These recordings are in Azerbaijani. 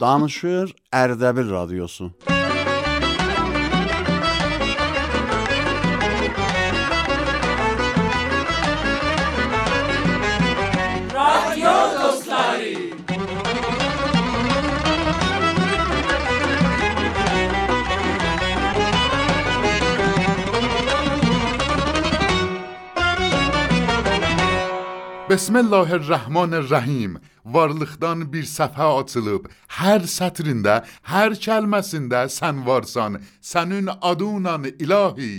Danışır Erdebil Radyosu. بسم الله الرحمن الرحیم Varlıqdan bir səfə açılıb, hər sətrində, hər kəlməsində sən varsan, sənin adunla ilahi.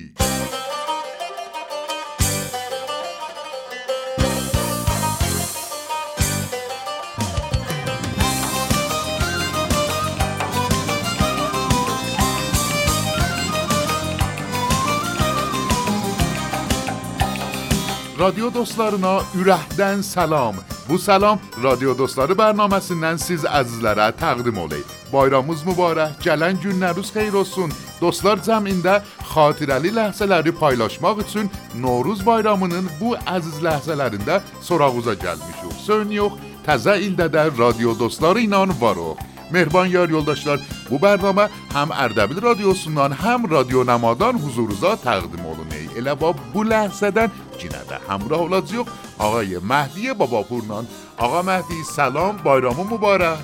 Radyo dostlarına ürəkdən salam. Bu salam Radyo Dostları bərnaməsindən siz əzizlərə təqdim olay. Bayramımız mübarək, gələn günləriniz xeyir olsun. Dostlar cəmində xatirəli ləhzələri paylaşmaq üçün Novruz bayramının bu əziz ləhzələrində sorağuza gəlmişik. Sön yox, təzə ildə də Radyo Dostları ilə varıq. Mehriban yar yoldaşlar, bu bərnamə həm Ərdəbil radiosundan, həm Radio Namadan huzurunuza təqdim olunur. الا با بله زدن. جینده همراه اولادزیو آقای مهدی بابا پورنان. آقا مهدی سلام. بایرام مبارک.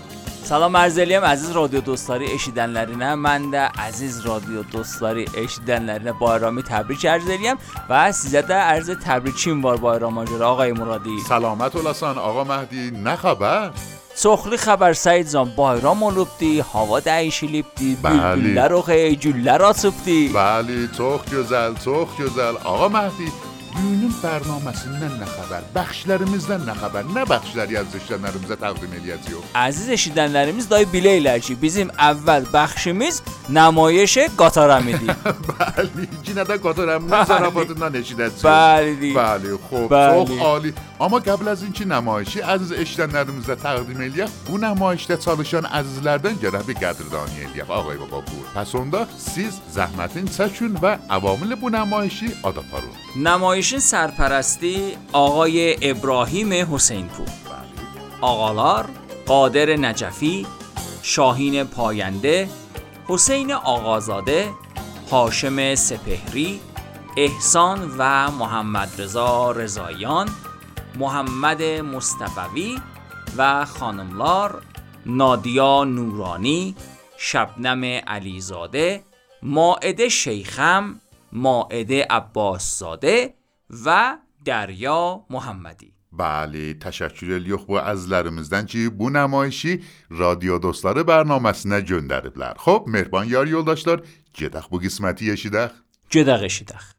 سلام ارزلیم عزیز رادیو دوستاری اشیدن لرینه. من ده عزیز رادیو دوستاری اشیدن لرینه بایرامی تبریک ارزلیم و سیزه ده عرض تبریک چیم بار بایرام آجر آقای مرادی. سلامت اولاسان آقا مهدی نخبر سخلی خبر سید زن بایران ملوبتی هوا دعیشی لیبتی بلی بله. رو خیلی جلی را سبتی بلی توخ گزل توخ گزل. آقا مهدی بیونیم برنامه سنن نخبر بخشلرمز نن نخبر نه بخشلری از دشتنرمزه تقدیم الیتی و عزیز شدنرمز دای بله الیتی بیزیم اول بخشمز نمایش گاتارمیدی بلی جینا دا گاتارمز سرافاتون بله. نشیدتی بلی بله، خوب. توخ عالی. اما قبل از اینکه نمایشی از عز اشتن ندوزا تقدیم الهیت، بو نمایشته چالشون عزیزلرده گرب قدردانی هديب آقاي بابا پور. پسonda siz زحمتین چچون و عوامل بو نمایشی آدابارو. نمایشه سرپرستی آقای ابراهیم حسین پور. آقالار قادر نجفی، شاهین پاینده، حسین آقازاده، هاشم سپهری، احسان و محمد رضا رضایان محمد مصطفوی و خانم لار نادیا نورانی شبنم علیزاده ماعده شیخم ماعده عباسزاده و دریا محمدی. بله تشکر الیخ بو از لرمزدن چی بو نمایشی رادیو دوستلار برنامه سنه جندر بلر خب مهربان یاری یولداشتار جدخ بو قسمتی یشیدخ. جدخ یشیدخ.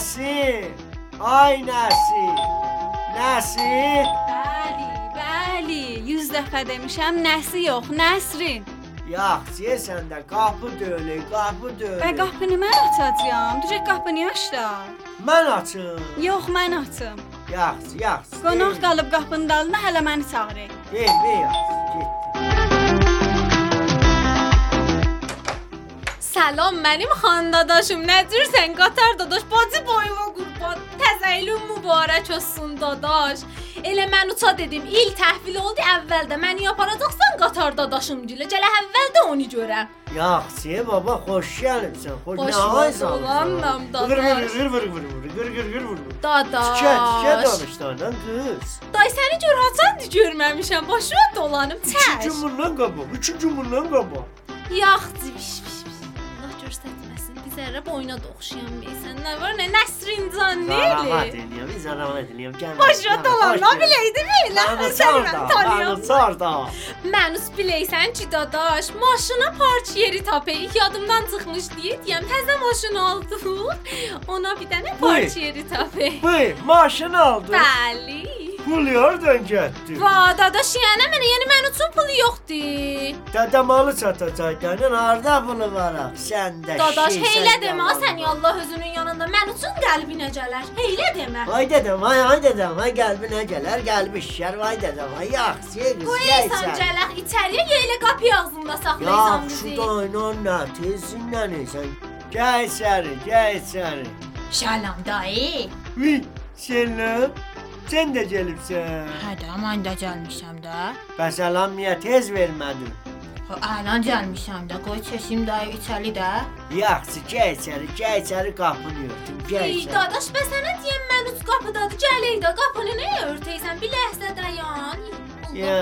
Nəsin? Ay Nəsin? Nəsin? Bəli, 100 dəfə demişəm, nəsi yox, Nəsrin. Yaxşı, sən də qapı döyülü, qapı döyülü. Və qapını mən açacağam. Düzə qapını aç da. Mən açım. Yox, mən açım. Yaxşı, yaxşı. Qonaq qalıb qapının dalında hələ məni çağırır. Ver, yaxşı, getdi. Salam mənim xan dadaşım. Necirsən Qatar dadaş? Bacı boyuma qurban. Təzəylün mübarək olsun dadaş. Elə mən uça dedim, il təhvil oldu əvvəldə. Məni aparacaqsan Qatar dadaşım gilə. Gələ əvvəldə onu görəm. Yaxşı, baba, xoş gəlibsən. Xoş nə haysan? Olanam dadaş. Vır vır vır vır vır vır vır vır vır vır. Dadaş. Tikə, tikə danışlardan qız. Day səni gör haçandı görməmişəm. Başıma dolanım. Çək. İki gün bundan qabaq, iki gün bundan qabaq. Yaxşı, piş piş ذره با اینا دخشیم میسن نوار نه نسرین زان نیلی راحت الیام ایزا راحت الیام گel Başa dolanma bileydi mi? Lan seni tanıyorum. Ben orada. Mənus bileysən ki dadaş, maşına parç yeri tapayı yadımdan çıxmış deyə deyəm. Təzə maşın aldım. Ona bir dənə parç yeri tapayı. Bu, maşın aldım. Bəli. Pul hardan getdi? Va, dadaş, yəni mənə, yəni mənim üçün pulu yoxdur. Dədə malı çatacaq dənin harda pulu var? Səndə Dadaş, heylə demə, sən Allah özünün yanında mən üçün qəlbinə gələr. Heylə demə. Ay dedəm, ay ay dedəm, ay qəlbinə gələr, qəlbi şişər, ay dedəm, ay yaxşı, qız Qoyaysan gələk içəriyə, elə qapı ağzında saxlayırsan bizi. Yaxşı, daynan nə, tezindən sən. Gəl içəri, gəl içəri. Salam dayı. Uy, selam. Sən də gəlibsən. Hə də mən də gəlmişəm də. Bəs salam niyə tez vermədin? Əlan gəlmişəm də. Qoy çəşim dayı içəli də. Yaxşı, gəl içəri, gəl içəri qapını örtüm. Gəl Ey içəri. dadaş, bəs sənə deyəm mən üç qapıdadır. Gələk də qapını nə örtəysən? Bir ləhzə dayan. Ya,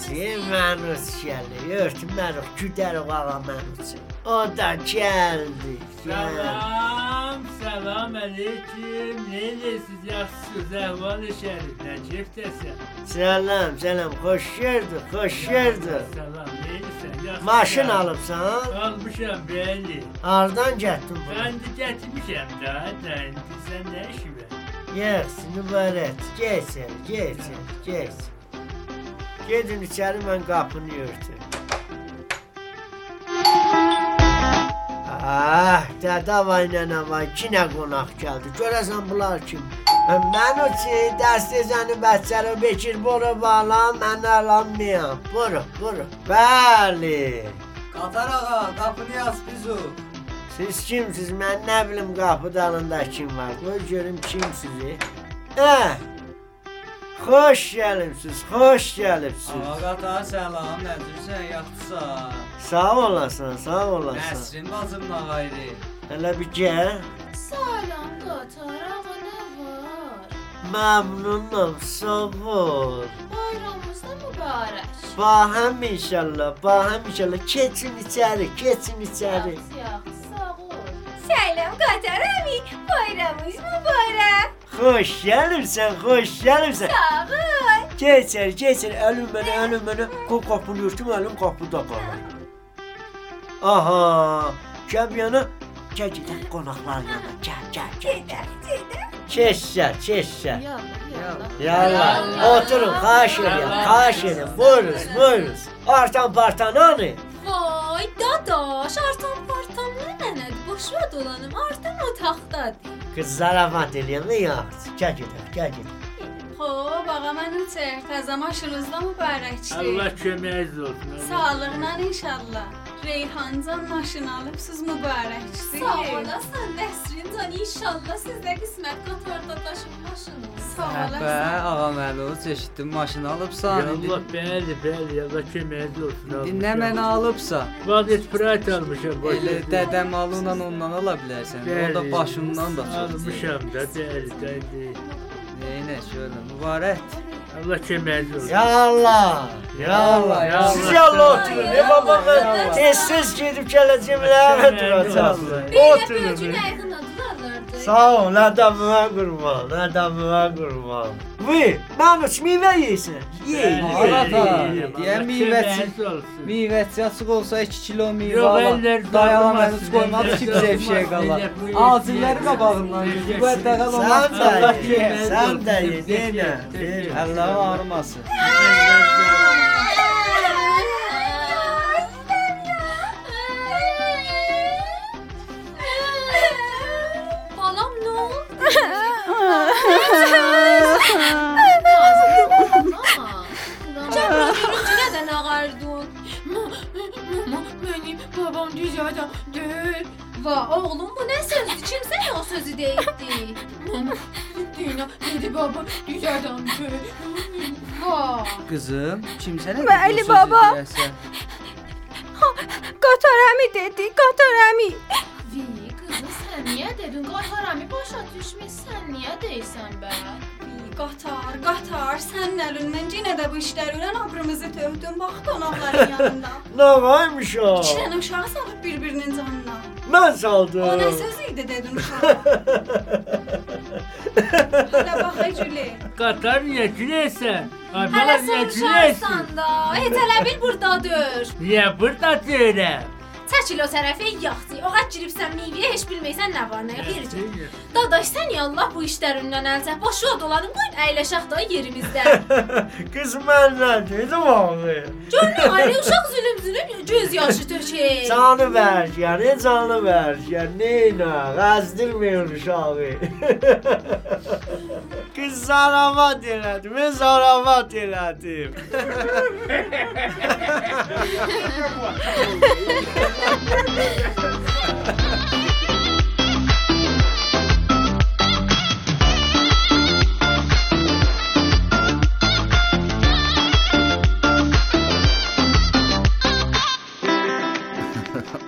sən mənus gəldi. Örtüm mən o güdər o ağa mənus. O da gəldi. Gəl. Salam, salam aleyküm. Neyləsiniz? Yaxşısınız? Əhval-ı şərif. Nə keyfdəsən? Selam, selam. Xoş gəldin, xoş gəldin. Salam, neylisən? Yaxşı. Maşın alıbsan? Almışam, bəli. Hardan getdin bunu? Ben de getirmişim da. Sən, sən nə işi var? Yaxşı, mübarək. İçəri, gəl içəri, gəl içəri. Gedin içəri, mən qapını örtüm. Ah, dədə vay nənə vay, kinə qonaq gəldi. Görəsən bunlar kim? Mən o ki, dəstəzəni bəçərə bekir boru bağlam, mən alanmayam. Boru, boru. Bəli. Qatar ağa, qapını aç bizu. Siz kimsiz? Mən nə bilim qapı dalında kim var. Qoy görüm kimsiz. Hə. Xoş gəlibsiz, xoş gəlibsiz. Ağa qatar salam, nədirsən, yaxşısan? Sağ olasın, sağ olasın. Nəsrin bacım nağayri. Hələ bir gəl. Salam qatar ağa nə var? Məmnunum, sağ ol. Bayramınız da mübarək. Bahəm inşallah, bahəm inşallah. Keçin içəri, keçin içəri. Yaxşı, yaxşı, sağ ol. Salam qatar əmi. Bayramınız mübarək. Xoş gəlibsən, xoş gəlibsən. Sağ ol. Keçir, keçir, əlim mənə, əlim mənə. Qoy qapını örtüm, əlim qapıda qalır. Aha, gəl bir yana. Gəl gedək qonaqların yanına. Gəl, gəl, gəl. gəl. Keçsə, keçsə. Yallah, Yallah, oturun, xahiş edirəm, xahiş edirəm. Buyurun, buyurun. Artan partan hani? Vay dadaş, artan partam nə nənədir? Boşuna dolanım, artan otaqdadır. Qız zarafat eləyəm, yaxşı. Gəl gedək, gəl gedək. Xo'p, ağa mən uçer. Təzə maşınınız da mübarəkdir. Allah köməyiniz olsun. Sağlığına inşallah. Reyhancan maşın alıbsız mübarəkdir. Sağ olasın Nəsrin can, inşallah sizdə qismət qatarda daşın maşını. Sağ Hə olasın. ağa Məlud, eşitdim maşını alıbsan. İndi, Allah bəli, bəli, Allah köməyiniz olsun. indi nə mənə alıbsan? Vaziyet Fırat almışam. Elə dədəm malınla ondan ala bilərsən. O da başımdan da çox. Almışam da, bəli, bəli. Neynə şöyle, mübarək. Allah köməyiniz olsun. Ya Allah, ya Allah, ya Siz Allah. yallah oturun. Ne baba ben tez gedib gələcəm, lənət duracaq. Oturun. Sağ ol, adamıma qurban, adamıma qurban. Vay, Manuç meyvə yeyirsən? Ye, ye. Arada, deyən meyvəçi. Meyvəçi açıq olsa 2 kilo meyvə Yox, ala. əllər Dayana dağılmasın, məni əllər ki, bizə bir şey dağılmasın, qala. əllər bu Ağzıları yetki- qabağından yetki- Bu ədəqəl Sən olmaz. də ye, sən də ye, denə. Əllərim ağrımasın. Qızım, kimsə nə Bəli, dedi bu sözü baba. Qatar əmi dedi, qatar əmi. Vi kızım sen niye dedin? Qatarami başa düşmüş sen niye değilsen be? Qatar, qatar, sənin əlindən yenə də bu işlərlə abrımızı töhdün bax qonaqların yanında. Nə varmış o? İki dənə uşağı salıb bir-birinin canına. Mən O nə saldım. söz idi dedin uşağa? Hələ bax Cüli. Qatar niyə güləysən? Hələ soruşarsan da. Heç hələ bil burdadır. Niyə burada deyirəm? Çəkil o tərəfə yaxdı. Oğa giribsən meyvəyə heç bilmirsən nə var nə yox yerəcək. Dadaş sən ya Allah bu işlərindən əl çək. Boşu dolanın qoyun əyləşək də yerimizdə. Qız mən nə dedim abi? Görmə ayrı uşaq zülüm zülüm göz yaşı tökür. Canı ver, yani canı ver. Ya neyine? Gazdirmiyor uşağı. Kız zaravat elədim, ben zaravat elədim.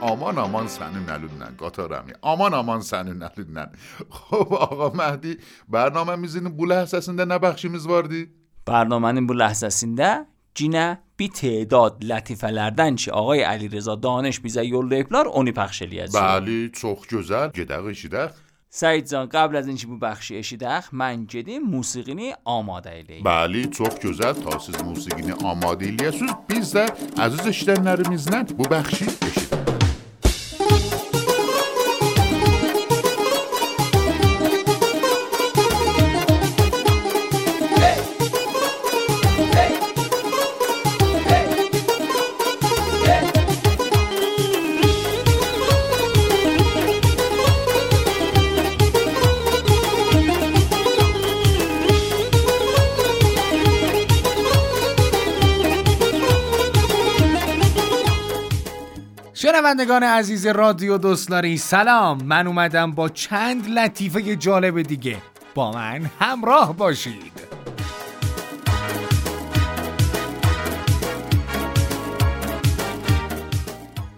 آمان آمان سنو نلودنن قطارمی آمان آمان سنو نلودنن خب آقا مهدی برنامه میزینیم بوله حساسینده نبخشیمیز واردی برنامه این بوله حساسینده جینه bir تعداد lətifələrdən ki, ağay Əli Danış bizə yollayıblar, onu pəxş eləyəcəyik. Bəli, çox gözəl. Gedək eşidək. Səid can, qabl az اینکه bu bəxşi eşidək, mən gedim musiqini amadə eləyim. Bəli, çox gözəl. Ta siz musiqini amadə eləyəsiniz, biz də əziz eşidənlərimizlə bu bəxşi eşidək. شنوندگان عزیز رادیو دوستداری سلام. من اومدم با چند لطیفه جالب دیگه. با من همراه باشید.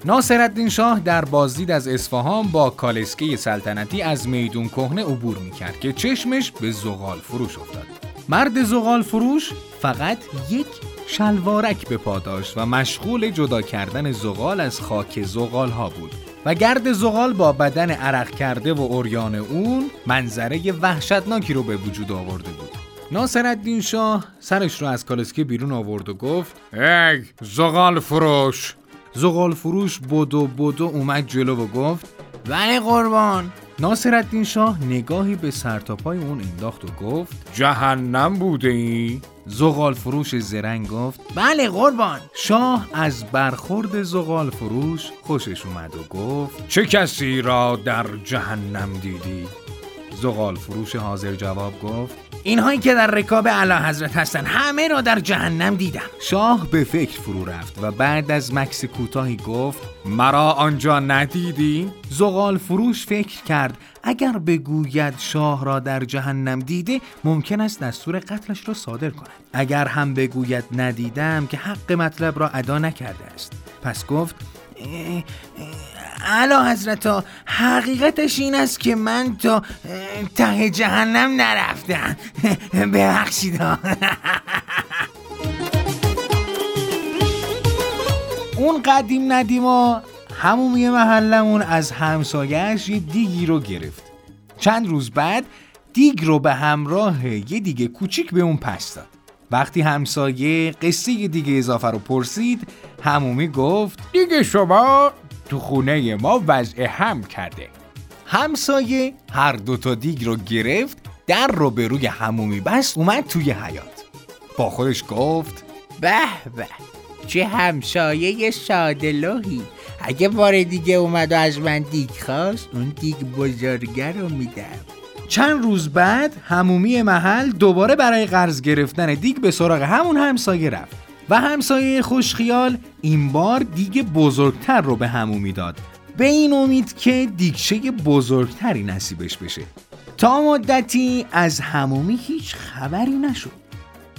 ناصرالدین شاه در بازدید از اصفهان با کالسکه سلطنتی از میدون کهنه عبور می‌کرد که چشمش به زغال فروش افتاد. مرد زغال فروش فقط یک شلوارک به پا داشت و مشغول جدا کردن زغال از خاک زغال ها بود و گرد زغال با بدن عرق کرده و اوریان اون منظره وحشتناکی رو به وجود آورده بود. ناصرالدین شاه سرش رو از کالسکه بیرون آورد و گفت ای زغال فروش. زغال فروش بدو بدو اومد جلو و گفت بله قربان. ناصرالدین شاه نگاهی به سرتاپای اون انداخت و گفت جهنم بوده ای؟ زغال فروش زرنگ گفت بله قربان شاه از برخورد زغال فروش خوشش اومد و گفت چه کسی را در جهنم دیدی؟ زغال فروش حاضر جواب گفت اینهایی که در رکاب اعلی حضرت هستن همه را در جهنم دیدم. شاه به فکر فرو رفت و بعد از مکس کوتاهی گفت مرا آنجا ندیدی؟ زغال فروش فکر کرد اگر بگوید شاه را در جهنم دیده ممکن است دستور قتلش را صادر کند. اگر هم بگوید ندیدم که حق مطلب را ادا نکرده است. پس گفت علا حضرتا حقیقتش این است که من تا ته جهنم نرفتم. ببخشید اون قدیم ندیما همومی محلمون از همسایهش یه دیگی رو گرفت. چند روز بعد دیگ رو به همراه یه دیگه کوچیک به اون پس داد. وقتی همسایه قصه دیگه اضافه رو پرسید همومی گفت دیگه شما تو خونه ما وضع هم کرده. همسایه هر دو تا دیگ رو گرفت در رو به روی همومی بست اومد توی حیات با خودش گفت به به چه همسایه سادلوهی اگه بار دیگه اومد و از من دیگ خواست اون دیگ بزرگه رو میدم. چند روز بعد همومی محل دوباره برای قرض گرفتن دیگ به سراغ همون همسایه رفت و همسایه خوشخیال این بار دیگ بزرگتر رو به همومی داد. به این امید که دیگچه بزرگتری نصیبش بشه. تا مدتی از همومی هیچ خبری نشد.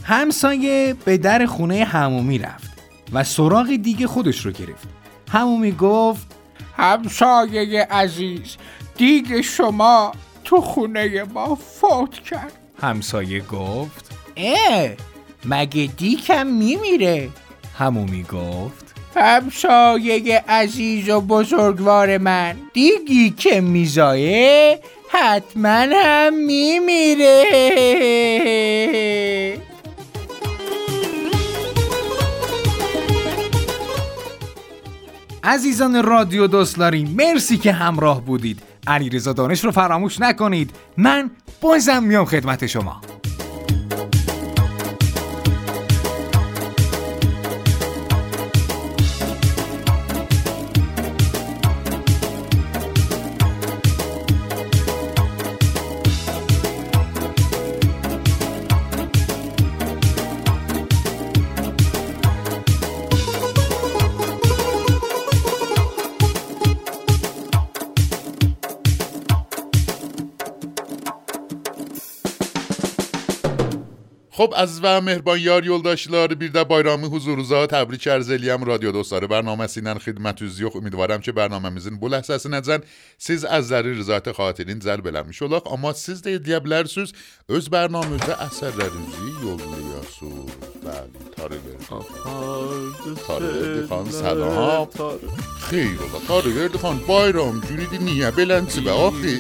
همسایه به در خونه همومی رفت و سراغ دیگه خودش رو گرفت. همومی گفت همسایه عزیز دیگ شما تو خونه ما فوت کرد. همسایه گفت اه مگه دیکم میمیره؟ همومی گفت همسایه عزیز و بزرگوار من. دیگی که میزایه حتما هم میمیره. عزیزان رادیو دوستلاری مرسی که همراه بودید. علیرضا دانش رو فراموش نکنید. من بازم میام خدمت شما. خب از و mehriban yar yoldaşlar bir də bayramı huzurunuza təbrik ərz eləyəm radio dostları bərnaməsi ilə xidmətiniz yox ümidvaram ki bərnaməmizin bu ləhzəsinəcən siz əzləri rızayət xatirin cəlb eləmiş olaq amma siz də deyə bilərsiniz öz bərnaməmizdə əsərlərinizi yollayasınız bəli tarı verdi tarı verdi xan salam xeyr ola tarı verdi xan bayram günüdür niyə belənci bə axı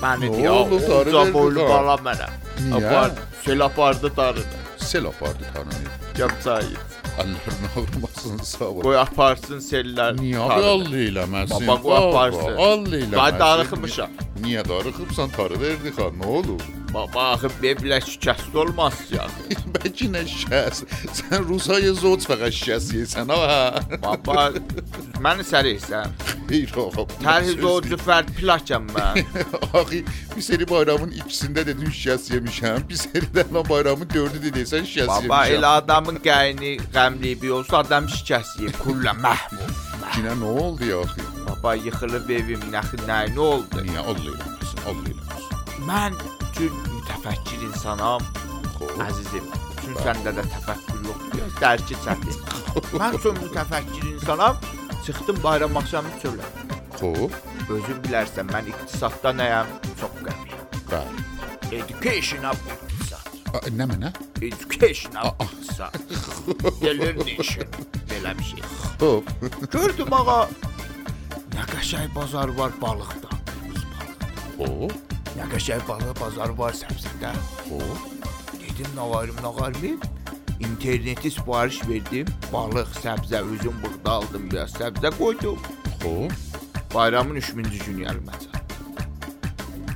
Məni Nə deyə, oldu, tarı uca verdi boylu da. bala mənə. Apar, sel apardı tarını. sel apardı tanrı Gəmçayı. Allah'ın avrumasın sağ ol Qoy aparsın sellər. Niyə tarını. Allah eləməsin? Baba, qoy aparsın. Allah eləməsin. Qay darıxmışam. Niyə darıxıbsan? Tarı verdi xan, nə olur? Baba, axı beblə şikəst olmaz ya. Bəlkə nə şəs. Sən Rusaya zoç fəqət şəs yeysən ha. Baba, məni səriksən. değil oğlum. Terhiz o Ferdi Plahcan ben. Abi bir seni bayramın ikisinde de dün şişes yemiş hem. Bir seniden lan bayramın dördü de desen şişes yemiş Baba el adamın gelini gemliği bir olsa adam şişes yer. Kulla mahmud. Yine ne oldu ya ahi? Baba yıkılıb evim ne, ne oldu? Niye Allah eylemesin Allah eylemesin. Ben tüm mütefekkir insanam. Xoş. Əzizim, bütün səndə də təfəkkür yoxdur. Dərki çətin. Mən son mütəfəkkir insanam. Çıxdım bayram axşamı çölə. Xoş. Özün bilərsən, mən iqtisadda nəyəm? Çox qəmiyəm. Bəli. Education up iqtisad. Nə mənə? Education up iqtisad. Delirination. Belə bir şey. Xoş. Gördüm ağa. Nə qəşəng bazar var balıqda. Xoş. Nə qəşəng balıq bazar var səbzədə. Xoş. Dedim nə varım, nə varım? İnterneti sifariş verdim. Balıq, səbzə, üzüm, buğda aldım biraz. Səbzə qoydum. Xoş. Bayramın 3-cü günü gəlməcə.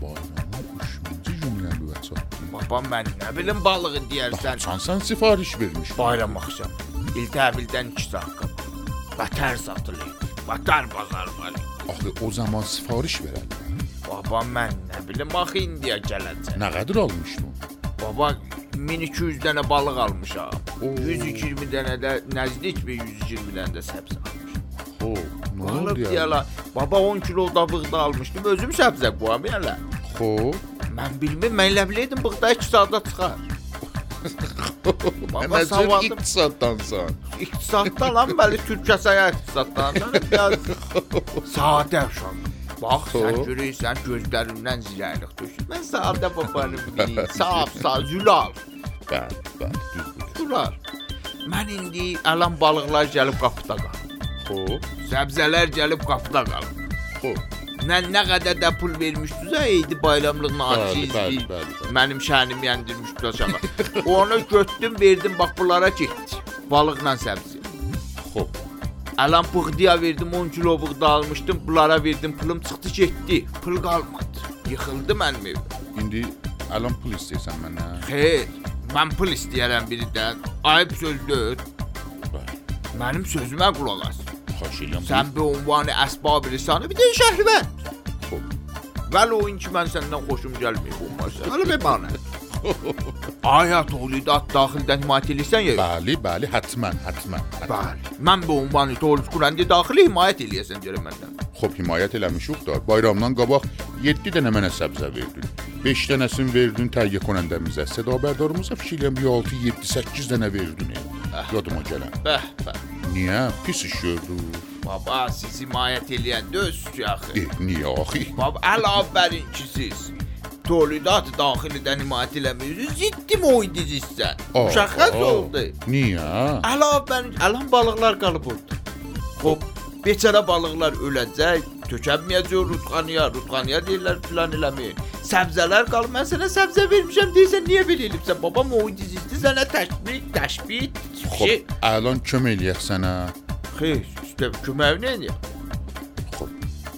Bayramın 3-cü günləri və Baba mən nə bilim balığı deyərsən. Sən sən sifariş vermiş. Bayram axşam. İl təhvildən 2 saat qabaq. Vətər satılır. Vətər bazar var. Axı o zaman sifariş verərlər. Baba mən nə bilim axı indiyə gələcək. Nə qədər almışdın? Baba 1200 dənə balıq almışam. Oo. 120 dənə də nəzdik və 120 dənə də səbzə almışam. Ho, nə oldu deyələr. Baba 10 kilo da buğda almışdım. Özüm səbzə qoyamıyala. Ho. Mən bilmirəm, mən elə bilirdim buğda 2 saatda çıxar. Baba savadım iqtisaddansan? iqtisaddan lan bəli Türkçəsəyə iqtisaddan. Biraz sadə uşaq. Bax sən görürsən gözlərindən zirəlik düşür. Mən sadə babanım deyil. Saf, saf, zülal. Bəli, bəli, düzdür. Zülal. Mən indi alan balıqlar gəlib qapıda qalır. Ho, Səbzələr gəlib qapıda qalır. ho. Nə nə qədər də pul vermişdinizə, eydi bayramlığına bəli. Mənim şənimi yəndirmişdi aşağı. Onu götdüm, verdim bax bunlara getdi. Balıqla səbzi. Ho. Alan buğdaya verdim 10 kilo buğda almışdım. Bunlara verdim pulum çıxdı getdi. Pul qalmadı. Yıxıldı mənim ev. İndi alan pul istəyirsən məndən? Xeyr, mən pul istəyirəm biridən. Ayıb sözdür. Bəli. Mənim sözümə qulaq as. Xahiş edirəm. Sən bir ünvanı əsbab lisanı bir də şəhvət. Ho. Vəli o ki mən səndən xoşum gəlmir bu məsələ bir mənə. Aya tolidat daxildən himayət edirsən ya? Bəli, bəli, həttəmən, həttəmən. Bəli. Mən bu ünvanı tolid quranda daxili himayət eləyəsən görə məndən. Xoş himayət eləmişik da. Bayramdan qabaq 7 dənə mənə səbzə verdin. 5 dənəsini verdin təhiyyə konəndəmizə. Sədabərdorumuza fikirləm bir 6, 7, 8 dənə verdin. Yadıma gələn. Bəh, bəh. Niyə? Pis iş gördü. Baba siz himayət eləyən döz ki axı. E, niyə axı? Baba əlavərin ki siz tolidat daxilidən himayət eləmirsiniz. Ciddi mühidinizsən. Aa, Müşəxəs oldu. Niyə? Əlavərin, əlan balıqlar qalıb orada. Hop, beçara balıqlar öləcək, tökənməyəcək rutqanıya, rutqanıya deyirlər filan eləməyin. Səbzələr qalıb, mən sənə səbzə vermişəm deyirsən, niyə belə elibsən? Baba mühidinizdir, sənə təşbih, təşbih. Xoş, əlan kömək eləyək sənə. Xeyr, işte köməyini eləyə.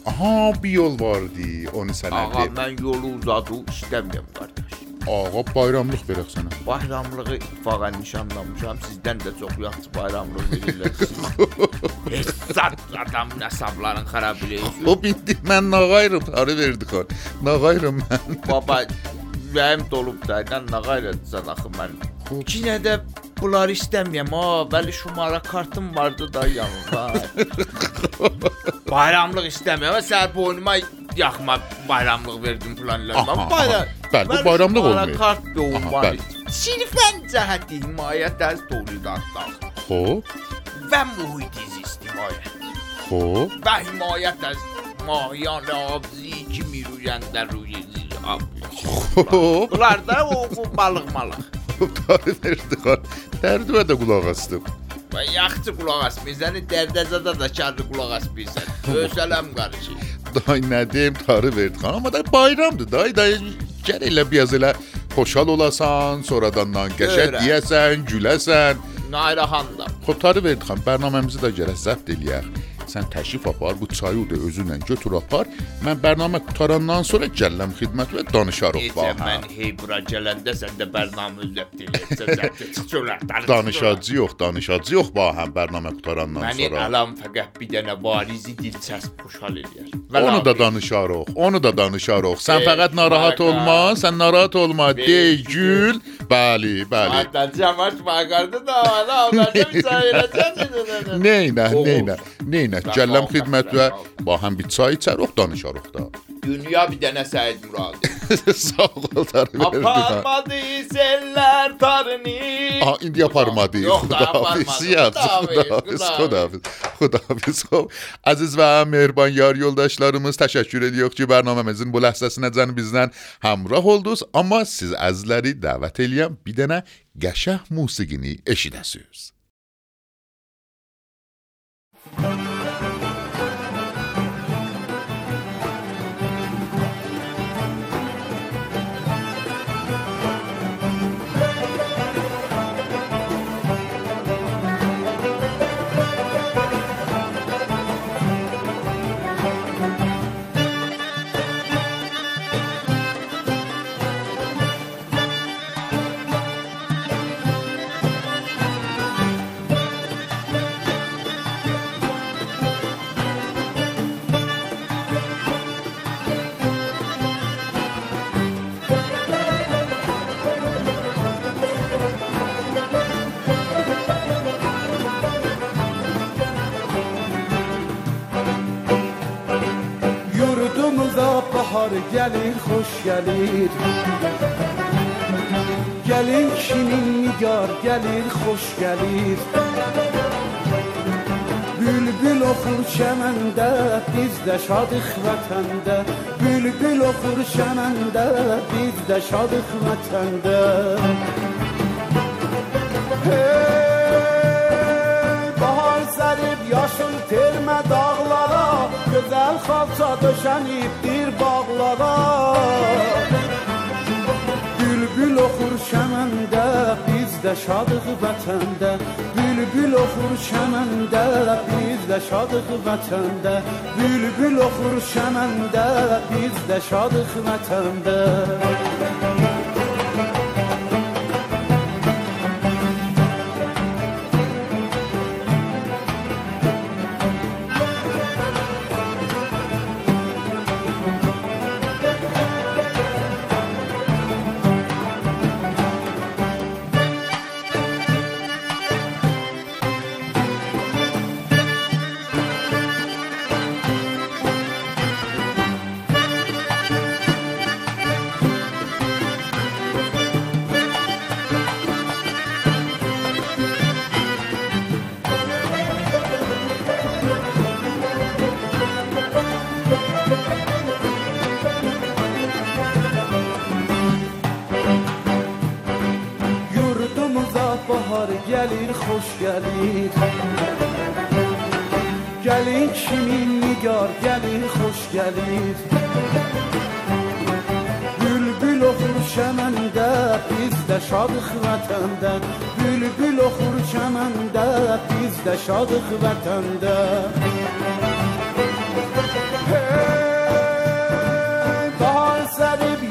Aha, bir yol vardı, onu sənə Ağa, deyim. mən yolu uzadı, istəmirəm qardaş. Ağa bayramlıq verək sənə. Bayramlığı ittifaqa nişanlamışam. Sizdən də çox yaxşı bayramlıq verirlər. Heç zat adamın hesabların xarab eləyir. O bindi mən nağayrım tarı verdik on. Nağayrım mən. Baba, ürəyim dolub da, nə nağayırsan axı mən. Yenə də bunları istəmirəm ha. Bəli şumara kartım vardı da yanımda. Bayramlıq istəmirəm. Sən boynuma yaxma bayramlıq verdim Mən bayram. bəli, bu bayramlıq olmuyor. Kart bəli. Sirfən cəhəti himayət az tolidatlar Xo'p, və mühiti istimayət xo'p. və himayət az mahiyan abzi ki miruyəndə ruyi ab. Xo'p. Bunlar da o bu balıq malıq. Xan. Dərdimə də qulaq astım. Və yaxşı qulaq asmıysan, dərdəzədə də kərli qulaq asmıysan. Ösələm qarşı. Day nə deyim, tarı verdi xan. Amma da bayramdır day, day. Gəl elə biraz elə xoşal olasan, sonradan qəşəng deyəsən, güləsən. Nayrahandam. Xo tarı verdi xan. Bərnaməmizi də gərək zəbt eləyək. Sən təşrif apar, bu çayı da özünlə götür apar. Mən bərnamə qutarandan sonra gəlləm xidmət və danışarıq Necə bax. mən hey bura gələndə sən də bərnamə çıx çölə. Danışacı yox, danışacı yox bax həm bərnamə qutarandan Məni sonra. alam fəqət bir dənə varizi dilçəsb xoşhal eləyər. Onu da danışarıq. Onu da danışarıq. Sən fəqət narahat olma, sən narahat olma. Ey, Dey gül. Bəli, bəli. Hatta cəmaət bağırdı da, ana avladı bir çay eləcək. Neynə, neynə, neynə. Sağ Gəlləm ol, xidmət sağ və ol. bax həm bir çay içərik, danışarıq da. Dünya bir dənə Səid Murad. Sağ ol, tarif verdi. Aparmadı sellər tarını. Aha, indi aparmadı. Xudahafiz, yaxşı, Xudahafiz, xudahafiz, xudahafiz. Əziz və mehriban yar yoldaşlarımız, təşəkkür edirik ki, bərnaməmizin bu ləhzəsinəcən bizdən həmrah oldunuz, amma siz əzizləri dəvət eləyəm bir dənə qəşəng musiqini eşidəsiniz. Yurdumuza bahar gəlir, xoş gəlir Gəlin kişinin nigar gəlir, xoş gəlir Bülbül oxur çəməndə, biz də şadıq vətəndə Bülbül oxur çəməndə, biz də şadıq vətəndə Hey, Gözəl xalça döşənibdir bağlara. Bülbül oxur şəməndə, biz də şadıq vətəndə. Bülbül oxur şəməndə, biz də şadıq vətəndə. Bülbül oxur şəməndə, biz də şadıq vətəndə. Yurdumuza çəməndə, biz də şadıq vətəndə Bülbül oxur çəməndə, biz də şadıq vətəndə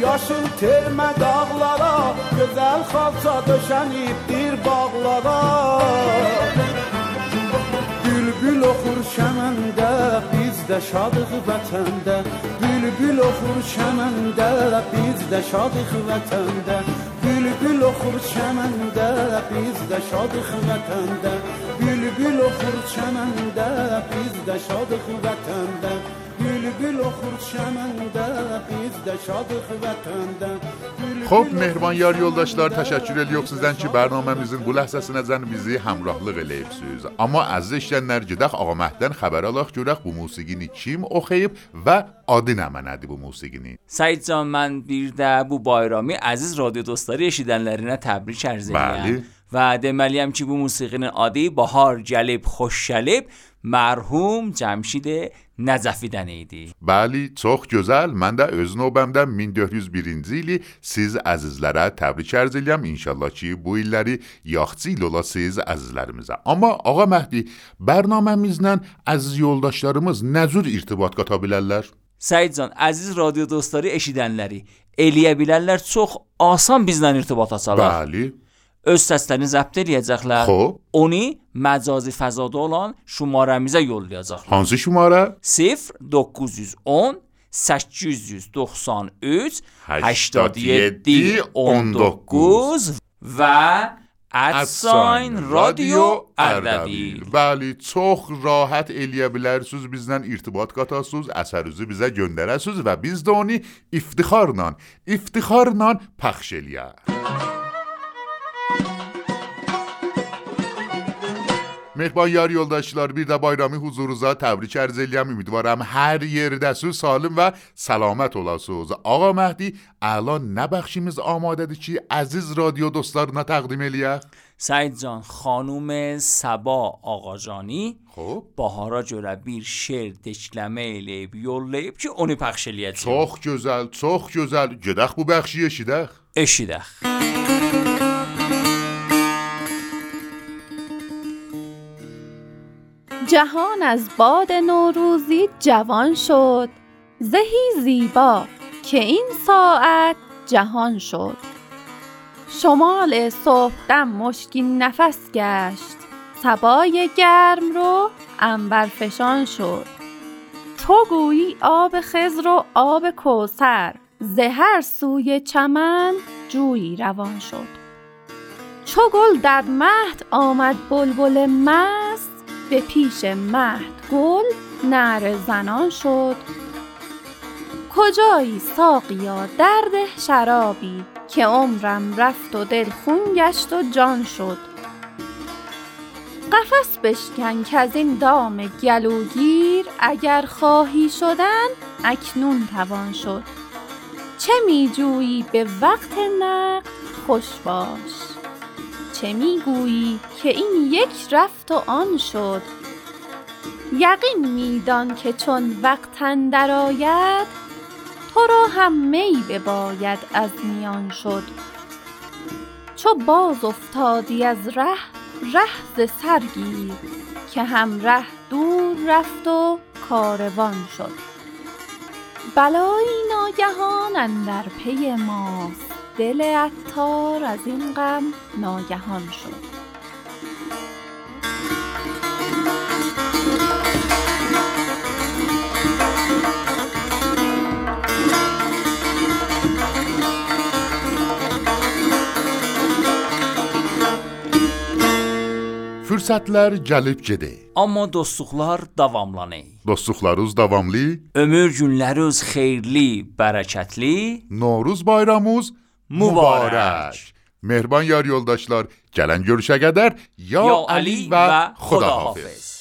yaşıl termə dağlara Gözəl xalça döşənibdir bağlara oxur şəməndə, biz də şadıq vətəndə. Bülbül oxur şəməndə, biz də şadıq vətəndə. Bülbül oxur çəməndə, biz də şadıq vətəndə. Bülbül oxur çəməndə, biz də şadıq vətəndə Bülbül Bülbül oxur çəməndə biz də şadıq vətəndə Bülbül خب مهربان یار yoldaşlar təşəkkür edirik sizdən ki, bərnaməmizin bu ləhzəsinəcən bizi həmrahlıq eləyibsiniz. Amma əziz eşidənlər, gedək Ağa Məhddən xəbər alaq görək bu musiqini kim oxuyub və adı nə mənədir bu musiqinin. Said can mən bir də bu bayramı əziz radio dostları eşidənlərinə təbrik ərz Bəli. و دملی هم چی بود موسیقین عادی بهار جلب خوش جلب مرحوم Cemşide Nezafi'den idi. Bali çok güzel. Ben de özün obamdan 1401-ci ili siz əzizlərə təbrik arz edirəm. İnşallah ki, bu illəri yaxşı il ola siz əzizlərimizə. Amma Ağa Məhdi, bərnaməmizlə əziz yoldaşlarımız nə cür irtibat qata bilərlər? Səidcan, əziz radio dostları eşidənləri, eləyə bilərlər çox asan bizlə irtibat açarlar. Bəli. öz zapt eləyəcəklər. Xoş. Onu məcazi fəzada olan şumaramıza yollayacaqlar. Hansı şumara? 0910 893 87 19 و ادساین Radio اردبیل بله çox rahat eləyə bilərsiniz bizden irtibat qatasınız, eserinizi bizə gönderirsiniz və biz də onu iftiharla iftiharla پخش eləyər Mehriban yo'ldoshlar bir də bayramı huzurunuza təbrik arz edirəm. هر hər yerdəsiz, سالم و سلامت olasınız. Ağa مهدی الان نه بخشیمیز آماده چی عزیز رادیو دوستلارنا تقدیم الیخ سعید جان خانوم سبا آقاجانی خب باهارا جربیر شعر دشلمه لیب یوللیب چی اونی پخش الیت چخ گزل چخ گزل جدخ بو بخشی اشیدخ اشیدخ جهان از باد نوروزی جوان شد. زهی زیبا که این ساعت جهان شد. شمال صبحدم مشکین نفس گشت. سبای گرم رو انبر فشان شد. تو گویی آب خضر و آب کوثر. زهر سوی چمن جویی روان شد. چو گل در مهد آمد بلبل مست به پیش مهد گل نعره زنان شد. کجایی ساقیا درده شرابی که عمرم رفت و دل خون گشت و جان شد. قفس بشکن که از این دام گلوگیر اگر خواهی شدن اکنون توان شد. چه می جویی به وقت نقد خوش باش. چه می گویی که این یک رفت و آن شد؟ یقین می دان که چون وقت اندر آید تو را هم می بباید از میان شد. چو باز افتادی از ره ره ز سر گیر که هم ره دور رفت و کاروان شد. بلایی ناگهان اندر پی ماست. دل عطار از این غم ناگهان شد Fürsətlər gəlib gedir. Amma dostluqlar davamlanır. Dostluqlarınız davamlı, Ömür günləriniz xeyirli, bərəkətli. Novruz bayramınız مبارک. مهربان یار یولداشلار گلن گرشه قدر یا, یا علی و خداحافظ. خدا